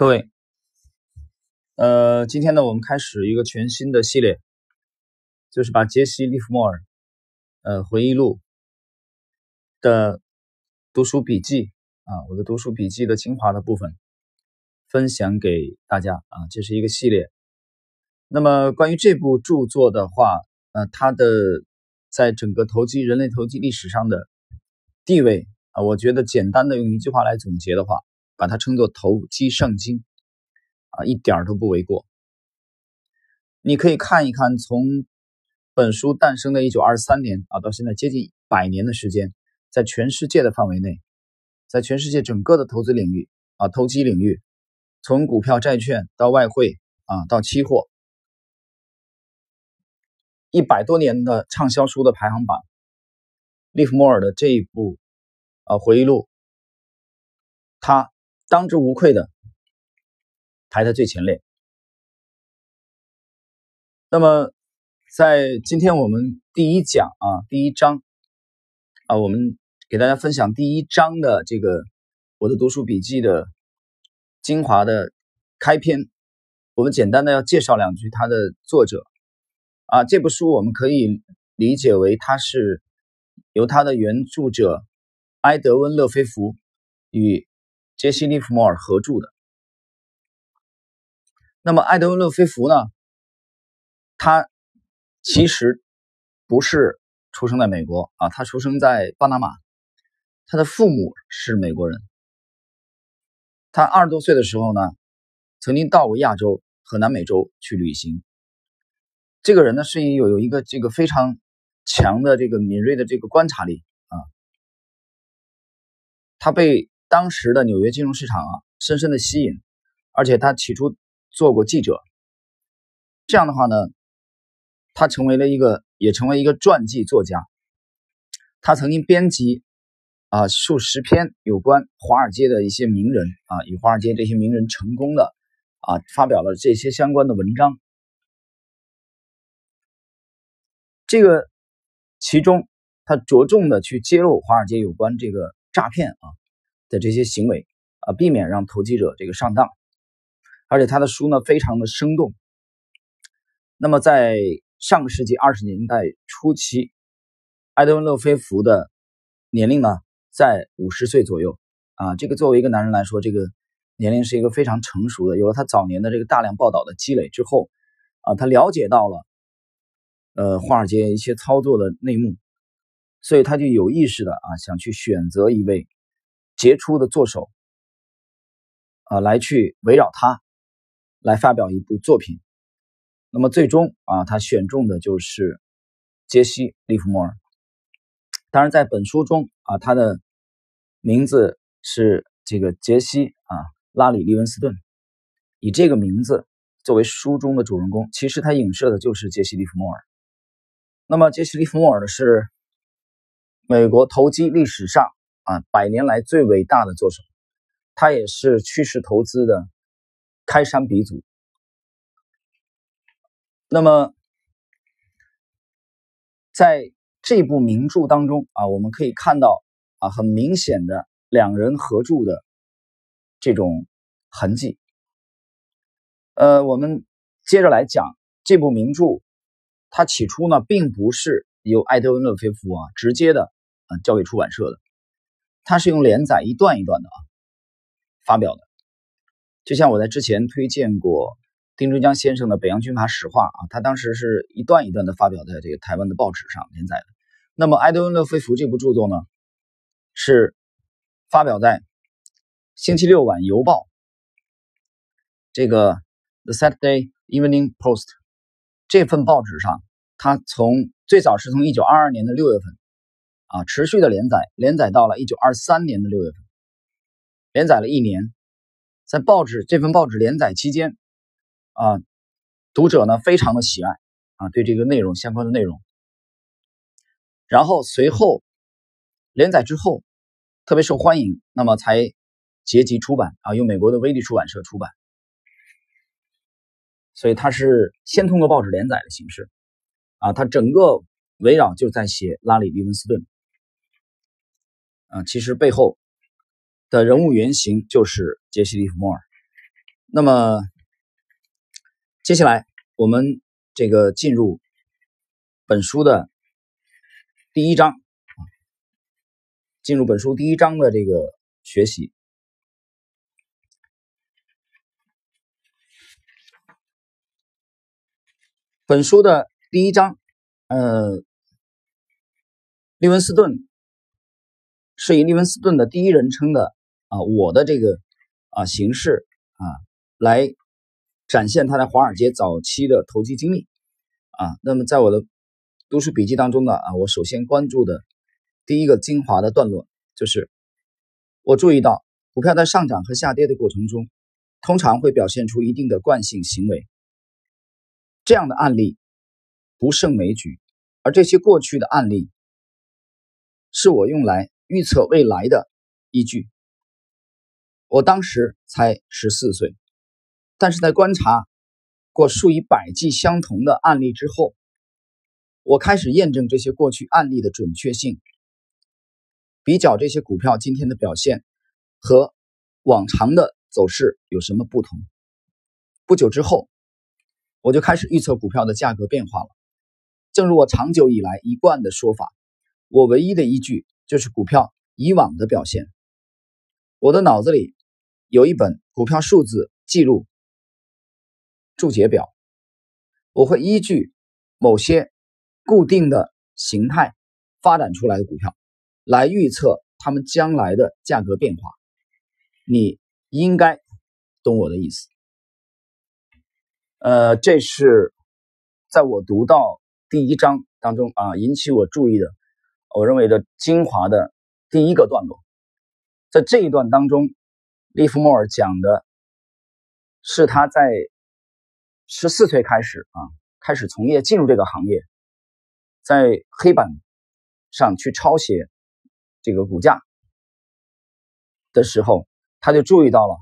各位，呃，今天呢，我们开始一个全新的系列，就是把杰西·利弗莫尔，呃，回忆录的读书笔记啊，我的读书笔记的精华的部分，分享给大家啊，这是一个系列。那么关于这部著作的话，呃，它的在整个投机人类投机历史上的地位啊，我觉得简单的用一句话来总结的话。把它称作投机圣经，啊，一点都不为过。你可以看一看，从本书诞生的一九二三年啊，到现在接近百年的时间，在全世界的范围内，在全世界整个的投资领域啊，投机领域，从股票、债券到外汇啊，到期货，一百多年的畅销书的排行榜，利弗莫尔的这一部啊回忆录，他。当之无愧的排在最前列。那么，在今天我们第一讲啊，第一章啊，我们给大家分享第一章的这个我的读书笔记的精华的开篇。我们简单的要介绍两句它的作者啊，这部书我们可以理解为它是由他的原著者埃德温·勒菲弗与。杰西·利弗莫尔合著的。那么，艾德温·勒菲弗呢？他其实不是出生在美国啊，他出生在巴拿马，他的父母是美国人。他二十多岁的时候呢，曾经到过亚洲和南美洲去旅行。这个人呢，是有有一个这个非常强的这个敏锐的这个观察力啊，他被。当时的纽约金融市场啊，深深的吸引，而且他起初做过记者，这样的话呢，他成为了一个，也成为一个传记作家。他曾经编辑啊数十篇有关华尔街的一些名人啊，与华尔街这些名人成功的啊，发表了这些相关的文章。这个其中，他着重的去揭露华尔街有关这个诈骗啊。的这些行为啊，避免让投机者这个上当，而且他的书呢非常的生动。那么在上个世纪二十年代初期，埃德温·勒菲弗的年龄呢在五十岁左右啊，这个作为一个男人来说，这个年龄是一个非常成熟的。有了他早年的这个大量报道的积累之后啊，他了解到了呃华尔街一些操作的内幕，所以他就有意识的啊想去选择一位。杰出的作手，啊，来去围绕他来发表一部作品。那么最终啊，他选中的就是杰西·利弗莫尔。当然，在本书中啊，他的名字是这个杰西啊拉里·利文斯顿，以这个名字作为书中的主人公。其实他影射的就是杰西·利弗莫尔。那么，杰西·利弗莫尔呢，是美国投机历史上。啊，百年来最伟大的作手，他也是趋势投资的开山鼻祖。那么，在这部名著当中啊，我们可以看到啊，很明显的两人合著的这种痕迹。呃，我们接着来讲这部名著，它起初呢，并不是由艾德温·勒菲夫啊直接的啊交给出版社的。它是用连载一段一段的啊发表的，就像我在之前推荐过丁春江先生的《北洋军阀史话》啊，他当时是一段一段的发表在这个台湾的报纸上连载的。那么埃德温·勒菲弗这部著作呢，是发表在星期六晚邮报这个《The Saturday Evening Post》这份报纸上，他从最早是从一九二二年的六月份。啊，持续的连载，连载到了一九二三年的六月份，连载了一年。在报纸这份报纸连载期间，啊，读者呢非常的喜爱啊，对这个内容相关的内容。然后随后连载之后，特别受欢迎，那么才结集出版啊，由美国的威利出版社出版。所以它是先通过报纸连载的形式，啊，它整个围绕就在写拉里·利文斯顿。啊，其实背后的人物原型就是杰西·利弗莫尔。那么接下来我们这个进入本书的第一章，进入本书第一章的这个学习。本书的第一章，呃，利文斯顿是以利文斯顿的第一人称的啊，我的这个啊形式啊，来展现他在华尔街早期的投机经历啊。那么在我的读书笔记当中呢啊，我首先关注的第一个精华的段落就是，我注意到股票在上涨和下跌的过程中，通常会表现出一定的惯性行为。这样的案例不胜枚举，而这些过去的案例是我用来预测未来的依据。我当时才十四岁，但是在观察过数以百计相同的案例之后，我开始验证这些过去案例的准确性，比较这些股票今天的表现和往常的走势有什么不同。不久之后。我就开始预测股票的价格变化了。正如我长久以来一贯的说法，我唯一的依据就是股票以往的表现。我的脑子里有一本股票数字记录注解表，我会依据某些固定的形态发展出来的股票来预测它们将来的价格变化。你应该懂我的意思。呃，这是在我读到第一章当中啊，引起我注意的，我认为的精华的第一个段落。在这一段当中，利弗莫尔讲的是他在十四岁开始啊，开始从业进入这个行业，在黑板上去抄写这个股价的时候，他就注意到了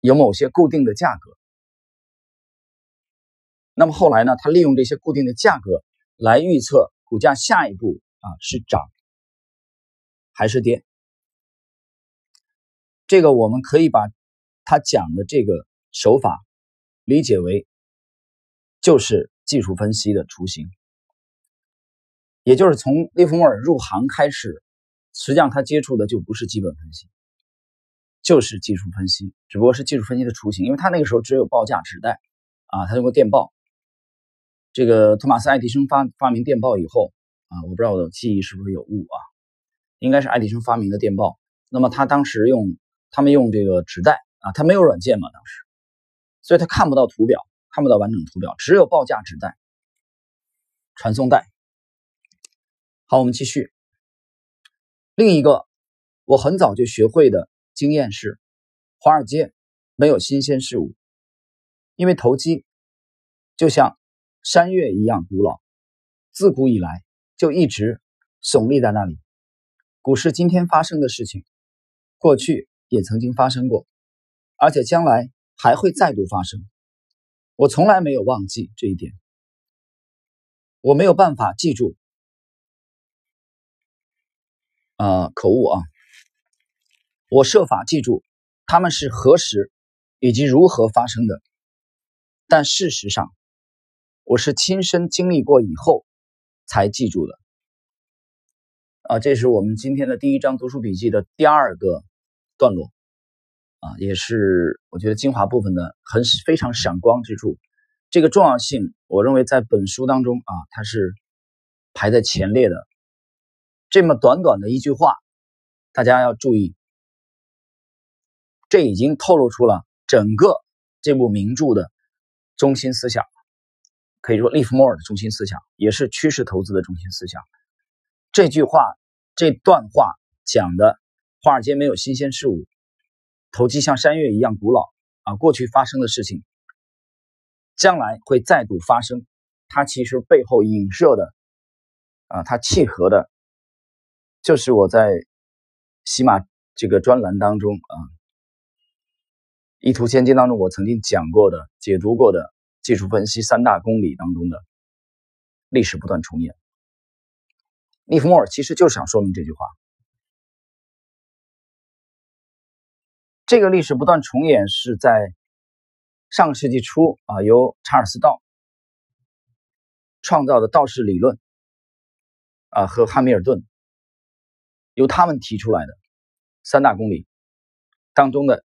有某些固定的价格。那么后来呢？他利用这些固定的价格来预测股价下一步啊是涨还是跌。这个我们可以把他讲的这个手法理解为就是技术分析的雏形，也就是从利弗莫尔入行开始，实际上他接触的就不是基本分析，就是技术分析，只不过是技术分析的雏形，因为他那个时候只有报价纸袋啊，他用过电报。这个托马斯·爱迪生发发明电报以后啊，我不知道我的记忆是不是有误啊？应该是爱迪生发明的电报。那么他当时用他们用这个纸袋啊，他没有软件嘛，当时，所以他看不到图表，看不到完整图表，只有报价纸袋、传送带。好，我们继续。另一个我很早就学会的经验是，华尔街没有新鲜事物，因为投机就像。山岳一样古老，自古以来就一直耸立在那里。股市今天发生的事情，过去也曾经发生过，而且将来还会再度发生。我从来没有忘记这一点。我没有办法记住，啊，口误啊！我设法记住他们是何时以及如何发生的，但事实上。我是亲身经历过以后才记住的，啊，这是我们今天的第一章读书笔记的第二个段落，啊，也是我觉得精华部分的很非常闪光之处。这个重要性，我认为在本书当中啊，它是排在前列的。这么短短的一句话，大家要注意，这已经透露出了整个这部名著的中心思想。可以说，利弗莫尔的中心思想也是趋势投资的中心思想。这句话，这段话讲的，华尔街没有新鲜事物，投机像山岳一样古老啊。过去发生的事情，将来会再度发生。它其实背后影射的，啊，它契合的，就是我在喜马这个专栏当中啊，《意图千金》当中我曾经讲过的、解读过的。技术分析三大公理当中的历史不断重演，利弗莫尔其实就是想说明这句话。这个历史不断重演是在上个世纪初啊，由查尔斯道创造的道氏理论啊和汉密尔顿由他们提出来的三大公理当中的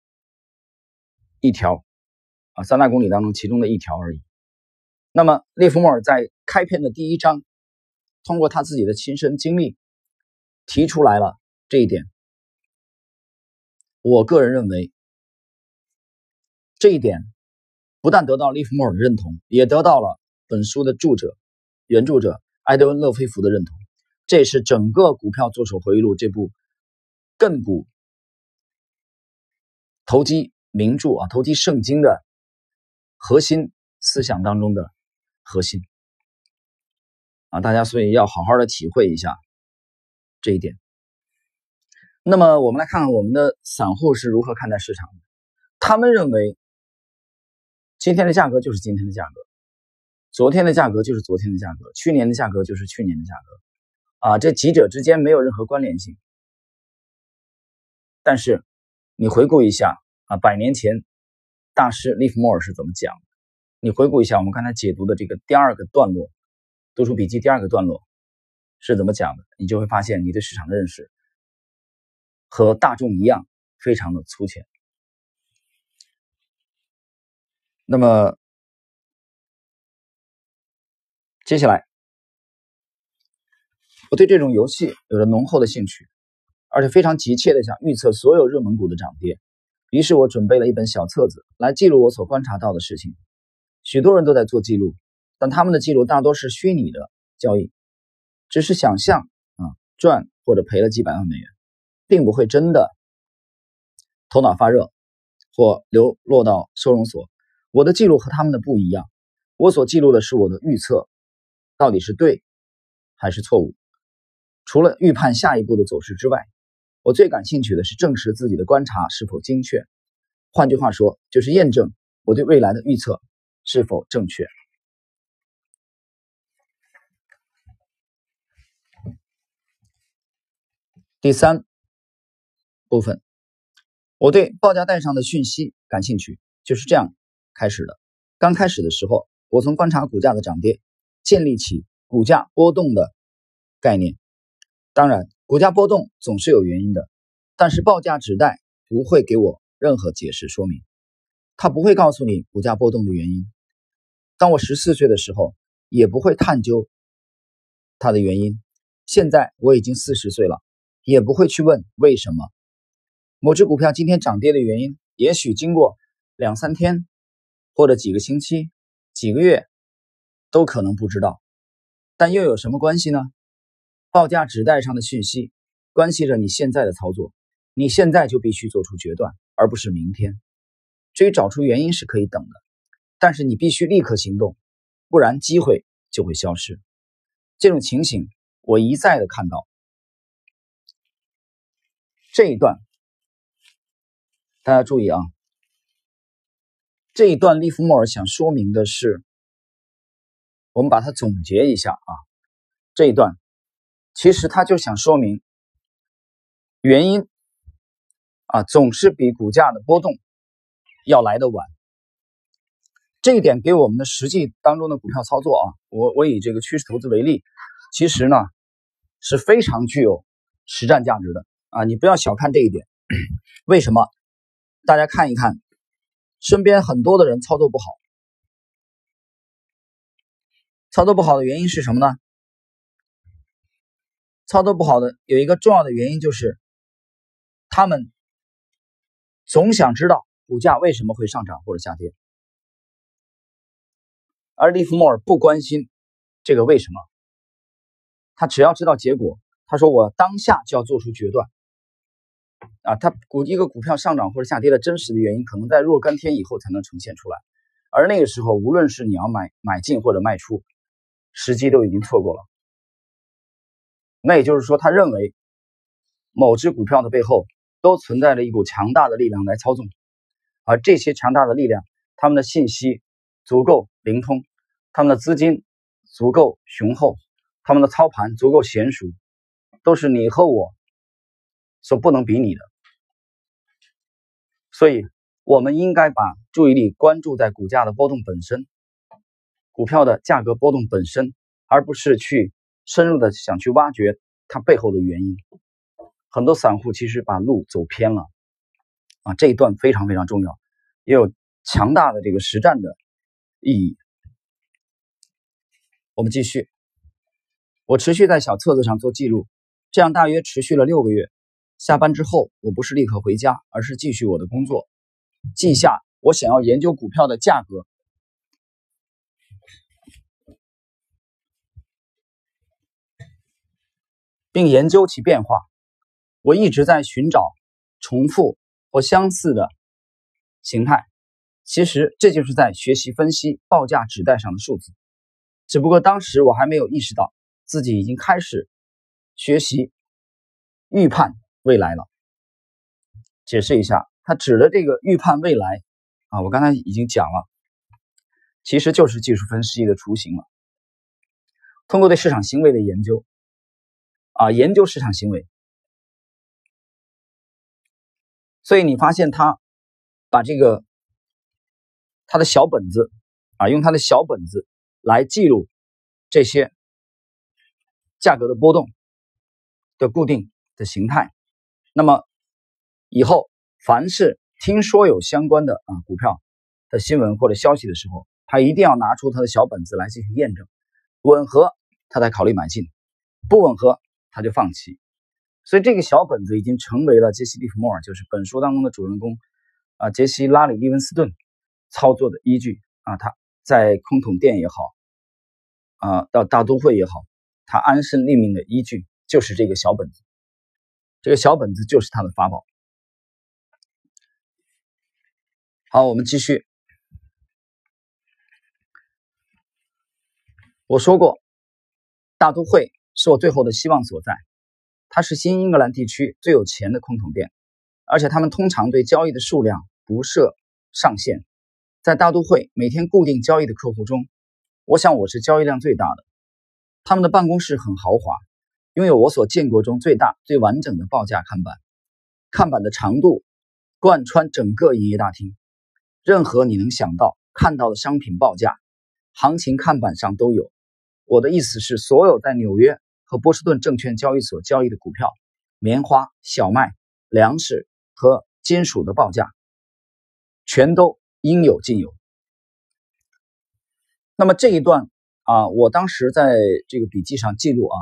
一条啊，三大公理当中其中的一条而已。那么列夫莫尔在开篇的第一章，通过他自己的亲身经历提出来了这一点。我个人认为，这一点不但得到利弗莫尔的认同，也得到了本书的著者、原著者埃德温·勒菲弗的认同。这也是整个《股票作手回忆录》这部亘古投机名著啊，投机圣经的核心思想当中的。核心啊，大家所以要好好的体会一下这一点。那么，我们来看看我们的散户是如何看待市场的。他们认为，今天的价格就是今天的价格，昨天的价格就是昨天的价格，去年的价格就是去年的价格，啊，这几者之间没有任何关联性。但是，你回顾一下啊，百年前大师利弗莫尔是怎么讲？你回顾一下我们刚才解读的这个第二个段落，读书笔记第二个段落是怎么讲的？你就会发现你对市场的认识和大众一样，非常的粗浅。那么接下来，我对这种游戏有着浓厚的兴趣，而且非常急切的想预测所有热门股的涨跌。于是我准备了一本小册子来记录我所观察到的事情。许多人都在做记录，但他们的记录大多是虚拟的交易，只是想象啊赚或者赔了几百万美元，并不会真的头脑发热或流落到收容所。我的记录和他们的不一样，我所记录的是我的预测，到底是对还是错误。除了预判下一步的走势之外，我最感兴趣的是证实自己的观察是否精确。换句话说，就是验证我对未来的预测。是否正确？第三部分，我对报价单上的讯息感兴趣，就是这样开始的。刚开始的时候，我从观察股价的涨跌，建立起股价波动的概念。当然，股价波动总是有原因的，但是报价纸带不会给我任何解释说明，它不会告诉你股价波动的原因。当我十四岁的时候，也不会探究它的原因。现在我已经四十岁了，也不会去问为什么某只股票今天涨跌的原因。也许经过两三天，或者几个星期、几个月，都可能不知道。但又有什么关系呢？报价纸带上的讯息关系着你现在的操作，你现在就必须做出决断，而不是明天。至于找出原因，是可以等的。但是你必须立刻行动，不然机会就会消失。这种情形我一再的看到。这一段大家注意啊，这一段利弗莫尔想说明的是，我们把它总结一下啊。这一段其实他就想说明原因啊，总是比股价的波动要来的晚。这一点给我们的实际当中的股票操作啊，我我以这个趋势投资为例，其实呢是非常具有实战价值的啊！你不要小看这一点。为什么？大家看一看，身边很多的人操作不好，操作不好的原因是什么呢？操作不好的有一个重要的原因就是，他们总想知道股价为什么会上涨或者下跌。而利弗莫尔不关心这个为什么，他只要知道结果。他说：“我当下就要做出决断。”啊，他股一个股票上涨或者下跌的真实的原因，可能在若干天以后才能呈现出来。而那个时候，无论是你要买买进或者卖出，时机都已经错过了。那也就是说，他认为某只股票的背后都存在着一股强大的力量来操纵，而这些强大的力量，他们的信息。足够灵通，他们的资金足够雄厚，他们的操盘足够娴熟，都是你和我所不能比拟的。所以，我们应该把注意力关注在股价的波动本身，股票的价格波动本身，而不是去深入的想去挖掘它背后的原因。很多散户其实把路走偏了啊，这一段非常非常重要，也有强大的这个实战的意义。我们继续，我持续在小册子上做记录，这样大约持续了六个月。下班之后，我不是立刻回家，而是继续我的工作，记下我想要研究股票的价格，并研究其变化。我一直在寻找重复或相似的形态，其实这就是在学习分析报价纸带上的数字。只不过当时我还没有意识到自己已经开始学习预判未来了。解释一下，它指的这个预判未来啊，我刚才已经讲了，其实就是技术分析的雏形了。通过对市场行为的研究啊，研究市场行为。所以你发现他把这个他的小本子啊，用他的小本子来记录这些价格的波动的固定的形态。那么以后凡是听说有相关的啊股票的新闻或者消息的时候，他一定要拿出他的小本子来进行验证，吻合他才考虑买进，不吻合他就放弃。所以这个小本子已经成为了杰西·利弗莫尔，就是本书当中的主人公啊，杰西·拉里·利文斯顿操作的依据啊。他在空桶店也好，啊，到大都会也好，他安身立命的依据就是这个小本子。这个小本子就是他的法宝。好，我们继续。我说过，大都会是我最后的希望所在。它是新英格兰地区最有钱的空桶店，而且他们通常对交易的数量不设上限。在大都会每天固定交易的客户中，我想我是交易量最大的。他们的办公室很豪华，拥有我所见过中最大、最完整的报价看板，看板的长度贯穿整个营业大厅，任何你能想到看到的商品报价，行情看板上都有。我的意思是，所有在纽约。和波士顿证券交易所交易的股票、棉花、小麦、粮食和金属的报价，全都应有尽有。那么这一段啊，我当时在这个笔记上记录啊。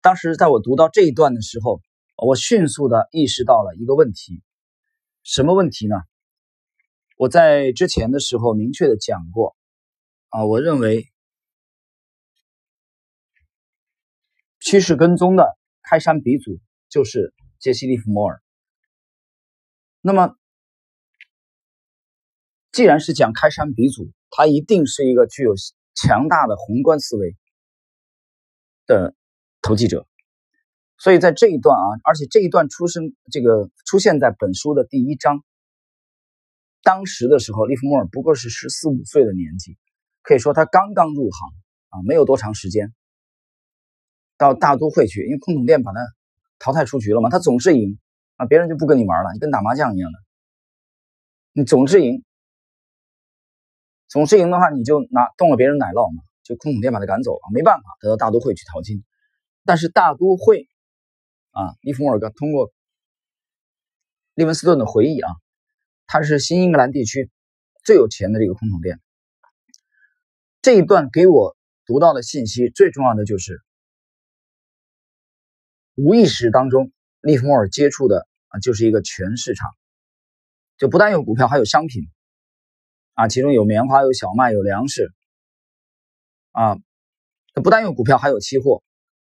当时在我读到这一段的时候，我迅速的意识到了一个问题，什么问题呢？我在之前的时候明确的讲过啊，我认为。趋势跟踪的开山鼻祖就是杰西·利弗莫尔。那么，既然是讲开山鼻祖，他一定是一个具有强大的宏观思维的投机者。所以在这一段啊，而且这一段出生这个出现在本书的第一章。当时的时候，利弗莫尔不过是十四五岁的年纪，可以说他刚刚入行啊，没有多长时间。到大都会去，因为空桶店把他淘汰出局了嘛，他总是赢啊，别人就不跟你玩了，你跟打麻将一样的，你总是赢，总是赢的话，你就拿动了别人奶酪嘛，就空桶店把他赶走了，没办法，他到大都会去淘金。但是大都会啊，利弗莫尔格通过利文斯顿的回忆啊，他是新英格兰地区最有钱的这个空桶店。这一段给我读到的信息最重要的就是。无意识当中，利弗莫尔接触的啊，就是一个全市场，就不但有股票，还有商品，啊，其中有棉花、有小麦、有粮食，啊，他不但有股票，还有期货，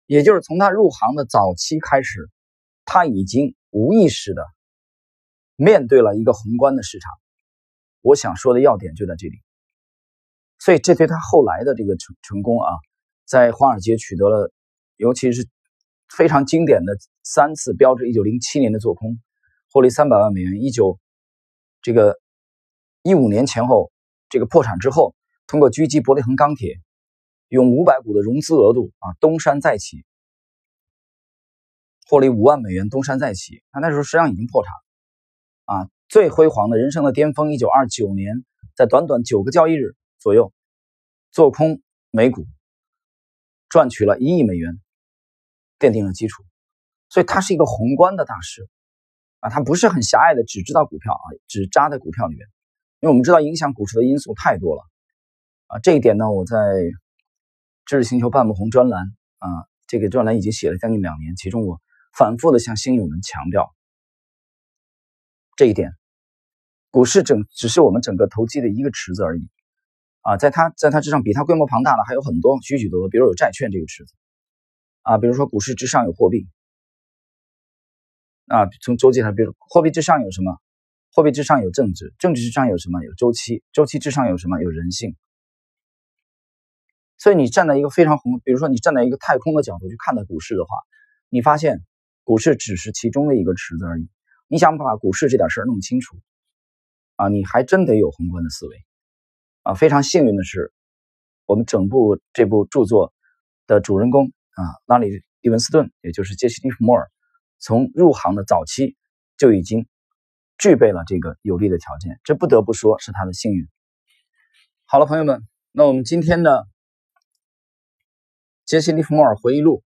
也就是从他入行的早期开始，他已经无意识的面对了一个宏观的市场。我想说的要点就在这里，所以这对他后来的这个成成功啊，在华尔街取得了，尤其是。非常经典的三次标志：一九零七年的做空，获利三百万美元；一九这个一五年前后这个破产之后，通过狙击伯利恒钢铁，用五百股的融资额度啊东山再起，获利五万美元东山再起。他那时候实际上已经破产啊，最辉煌的人生的巅峰，一九二九年，在短短九个交易日左右，做空美股，赚取了一亿美元，奠定了基础。所以他是一个宏观的大师啊，他不是很狭隘的，只知道股票啊，只扎在股票里面。因为我们知道影响股市的因素太多了啊，这一点呢，我在知识星球半亩红专栏啊，这个专栏已经写了将近两年，其中我反复的向新友们强调。这一点，股市整只是我们整个投机的一个池子而已，啊，在它在它之上，比它规模庞大的还有很多，许许多多，比如有债券这个池子，啊，比如说股市之上有货币，啊，从周期上，比如货币之上有什么？货币之上有政治，政治之上有什么？有周期，周期之上有什么？有人性。所以你站在一个非常宏，比如说你站在一个太空的角度去看待股市的话，你发现股市只是其中的一个池子而已。你想把股市这点事儿弄清楚，啊，你还真得有宏观的思维，啊，非常幸运的是，我们整部这部著作的主人公啊，拉里·利文斯顿，也就是杰西·利弗莫尔，从入行的早期就已经具备了这个有利的条件，这不得不说是他的幸运。好了，朋友们，那我们今天的杰西·利弗莫尔回忆录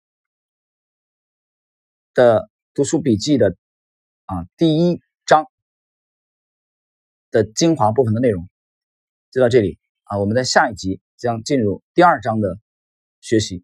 的读书笔记的。啊，第一章的精华部分的内容就到这里啊，我们在下一集将进入第二章的学习。